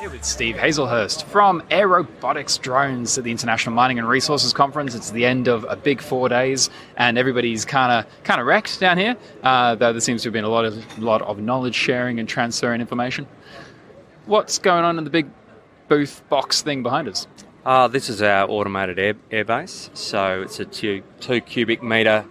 Here with Steve Hazelhurst from Airobotics Drones at the International Mining and Resources Conference. It's the end of a big four days, and everybody's kind of kind of wrecked down here. Uh, though there seems to have been a lot of lot of knowledge sharing and transferring information. What's going on in the big booth box thing behind us? Uh, this is our automated air, airbase. So it's a two, two cubic metre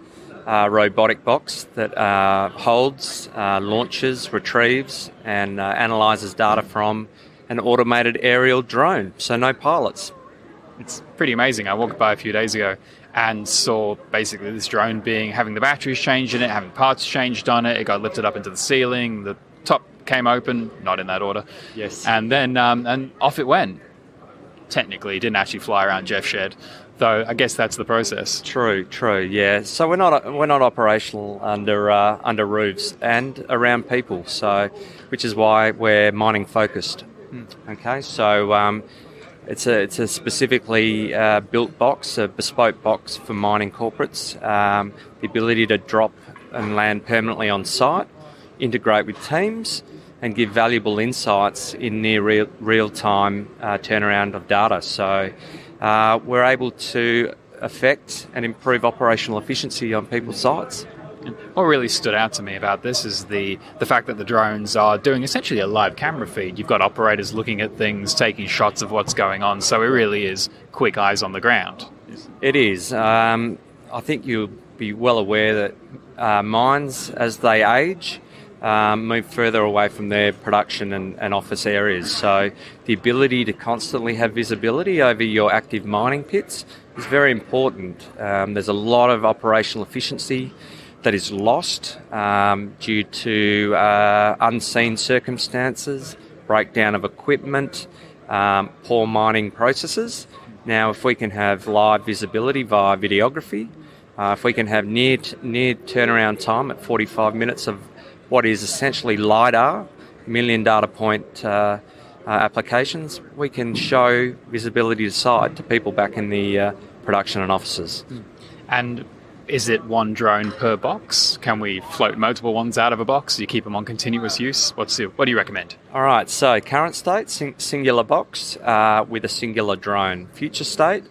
uh, robotic box that uh, holds, uh, launches, retrieves, and uh, analyses data from an automated aerial drone. So no pilots. It's pretty amazing. I walked by a few days ago and saw basically this drone being having the batteries changed in it, having parts changed on it. It got lifted up into the ceiling. The top came open, not in that order. Yes. And then um, and off it went. Technically, it didn't actually fly around Jeff Shed, though. I guess that's the process. True, true, yeah. So we're not we're not operational under uh, under roofs and around people. So, which is why we're mining focused. Okay, so um, it's a it's a specifically uh, built box, a bespoke box for mining corporates. Um, the ability to drop and land permanently on site, integrate with teams, and give valuable insights in near real real time uh, turnaround of data. So uh, we're able to affect and improve operational efficiency on people's sites. What really stood out to me about this is the, the fact that the drones are doing essentially a live camera feed. You've got operators looking at things, taking shots of what's going on, so it really is quick eyes on the ground. It is. Um, I think you'll be well aware that uh, mines, as they age, um, move further away from their production and, and, office areas. So the ability to constantly have visibility over your active mining pits is very important. Um, there's a lot of operational efficiency that is lost um, due to uh, unseen circumstances, breakdown of equipment, um, poor mining processes. Now, if we can have live visibility via videography, uh, if we can have near near turnaround time at 45 minutes of what is essentially lidar, million data point uh, uh, applications, we can show visibility to site to people back in the uh, production and offices. And is it one drone per box? Can we float multiple ones out of a box? Do you keep them on continuous use? What's the, what do you recommend? All right, so current state, sing, singular box uh, with a singular drone. Future state,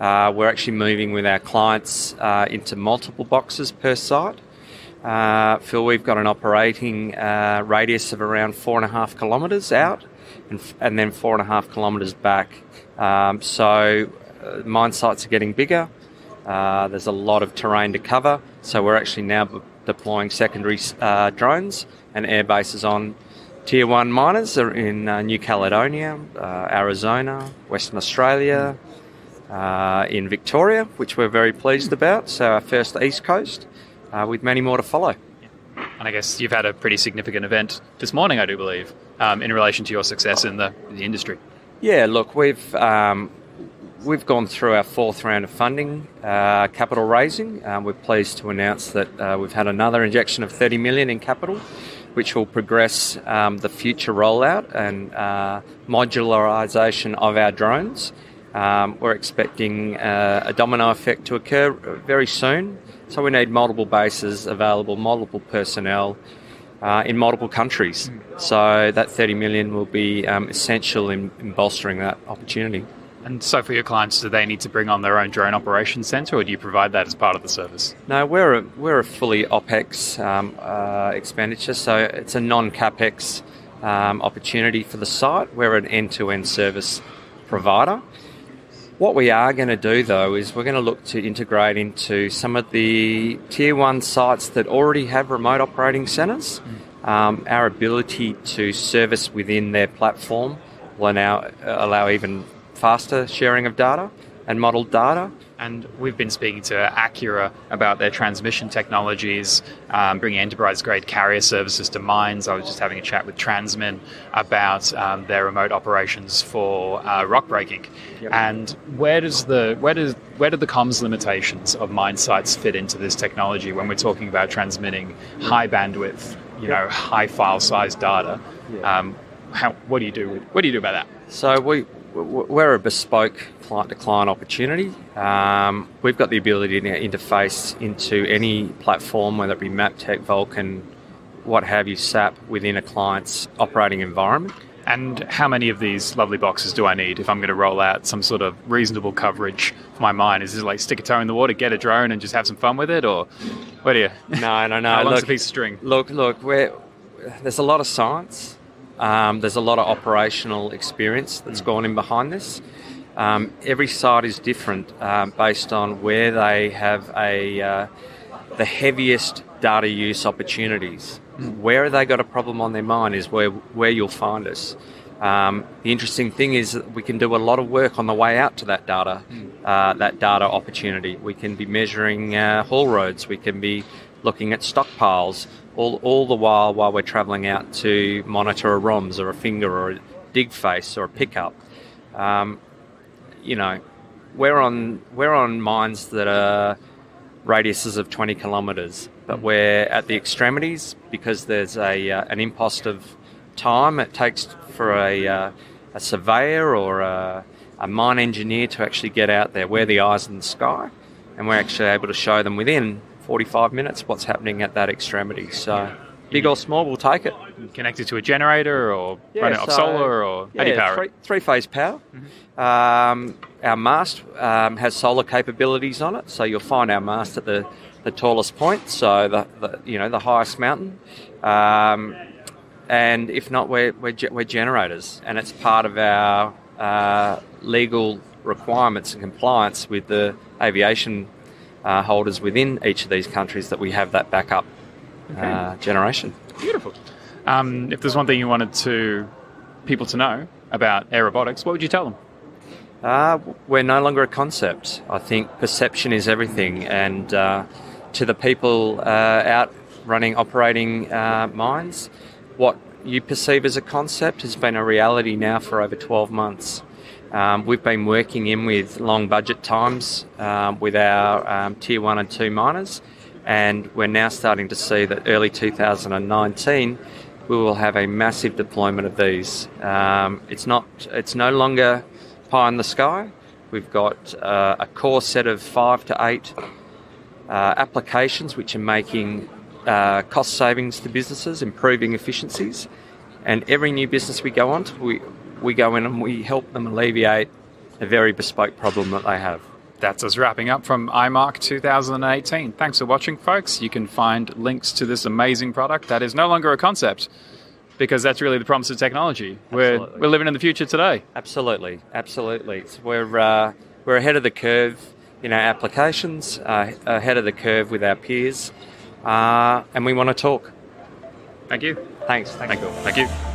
uh, we're actually moving with our clients uh, into multiple boxes per site. Uh, Phil, we've got an operating uh, radius of around four and a half kilometres out and, and, then four and a half kilometres back. Um, so uh, mine sites are getting bigger. Uh, there's a lot of terrain to cover, so we're actually now b- deploying secondary uh, drones and air bases on tier one miners in uh, New Caledonia, uh, Arizona, Western Australia, uh, in Victoria, which we're very pleased about. So our first East Coast, uh, with many more to follow. And I guess you've had a pretty significant event this morning, I do believe, um, in relation to your success in the, the industry. Yeah, look, we've um, We've gone through our fourth round of funding, uh, capital raising. Um, we're pleased to announce that uh, we've had another injection of 30 million in capital, which will progress um, the future rollout and uh, modularisation of our drones. Um, we're expecting uh, a domino effect to occur very soon, so we need multiple bases available, multiple personnel. Uh, in multiple countries. So that 30 million will be um, essential in, in bolstering that opportunity. And so, for your clients, do they need to bring on their own drone operations center, or do you provide that as part of the service? No, we're a, we're a fully OPEX um, uh, expenditure, so it's a non CAPEX um, opportunity for the site. We're an end to end service provider. What we are going to do though is we're going to look to integrate into some of the tier one sites that already have remote operating centres. Mm. Um, our ability to service within their platform will now allow even faster sharing of data and modeled data. And we've been speaking to Acura about their transmission technologies, um, bringing enterprise grade carrier services to mines. I was just having a chat with Transmin about um, their remote operations for uh, rock breaking. Yep. And where does the where does where do the comms limitations of mine sites fit into this technology when we're talking about transmitting high bandwidth, you know, high file size data? Um, how, what do you do? What do you do about that? So we we're a bespoke client to client opportunity. Um, we've got the ability to interface into any platform, whether it be Maptek, Vulcan, what have you, SAP, within a client's operating environment. And how many of these lovely boxes do I need if I'm going to roll out some sort of reasonable coverage for my mine? Is it like stick a toe in the water, get a drone, and just have some fun with it, or what do you? No, no, no. How long's look, a piece of string? Look, look. We're, there's a lot of science. Um, there's a lot of operational experience that's Mm. gone in behind this. Um, every site is different um, based on where they have a uh, the heaviest data use opportunities. Where they got a problem on their mind is where where you'll find us. Um, the interesting thing is that we can do a lot of work on the way out to that data, uh, that data opportunity. We can be measuring uh, haul roads. We can be looking at stockpiles, all, all the while while we're travelling out to monitor a ROMS or a finger or a dig face or a pickup. Um, you know, we're on we're on mines that are radiuses of 20 kilometres, but we're at the extremities because there's a uh, an impost of time it takes for a uh, a surveyor or a, a mine engineer to actually get out there. We're the eyes in the sky, and we're actually able to show them within 45 minutes what's happening at that extremity. So, big or small, we'll take it. Connected to a generator, or Yeah, run it off so- solar, or how do you Yeah, power three, it? three phase power. Um, our mast um, has solar capabilities on it, so you'll find our mast at the, the tallest point, so the, the you know the highest mountain. Um, and if not, we're, we're, we're generators, and it's part of our uh, legal requirements and compliance with the aviation uh, holders within each of these countries that we have that backup uh, generation. Beautiful. Um, if there's one thing you wanted to people to know about Airobotics, what would you tell them? Uh, we're no longer a concept. I think perception is everything, and uh, to the people uh, out running, operating uh, mines, what you perceive as a concept has been a reality now for over 12 months. Um, we've been working in with long budget times um, with our um, tier one and two miners, and we're now starting to see that early 2019 we will have a massive deployment of these. Um, it's not, it's no longer pie in the sky. We've got uh, a core set of five to eight uh, applications which are making uh, cost savings to businesses, improving efficiencies, and every new business we go on to, we, we go in and we help them alleviate a very bespoke problem that they have. That's us wrapping up from IMARC 2018. Thanks for watching, folks. You can find links to this amazing product that is no longer a concept because that's really the promise of technology. We're, we're living in the future today. Absolutely, absolutely. So we're uh, we're ahead of the curve in our applications, uh, ahead of the curve with our peers, uh, and we want to talk. Thank you. Thanks. Thanks, Thank, Bill. thank you.